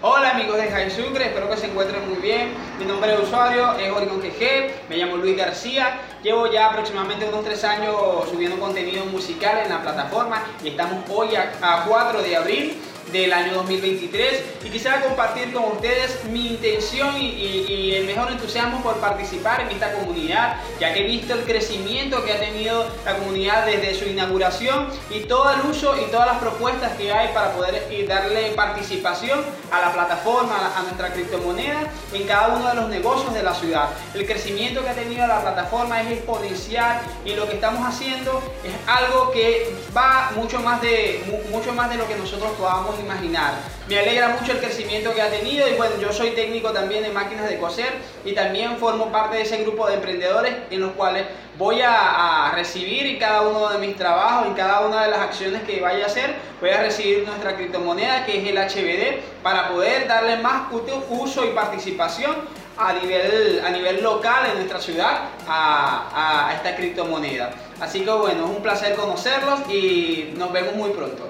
Hola amigos de Jai Sucre, espero que se encuentren muy bien. Mi nombre de usuario es Origon GG, me llamo Luis García. Llevo ya aproximadamente unos tres años subiendo contenido musical en la plataforma y estamos hoy a, a 4 de abril del año 2023 y quisiera compartir con ustedes mi intención y, el mejor entusiasmo por participar en esta comunidad, ya que he visto el crecimiento que ha tenido la comunidad desde su inauguración y todo el uso y todas las propuestas que hay para poder darle participación a la plataforma, a nuestra criptomoneda en cada uno de los negocios de la ciudad. El crecimiento que ha tenido la plataforma es exponencial y lo que estamos haciendo es algo que va mucho más de, mucho más de lo que nosotros podamos imaginar. Me alegra mucho el crecimiento que ha tenido y bueno, yo soy técnico también de máquinas de coser y también formo parte de ese grupo de emprendedores en los cuales voy a, recibir cada uno de mis trabajos, en cada una de las acciones que vaya a hacer, voy a recibir nuestra criptomoneda que es el HBD para poder darle más uso y participación a nivel, a nivel local en nuestra ciudad a esta criptomoneda. Así que bueno, es un placer conocerlos y nos vemos muy pronto.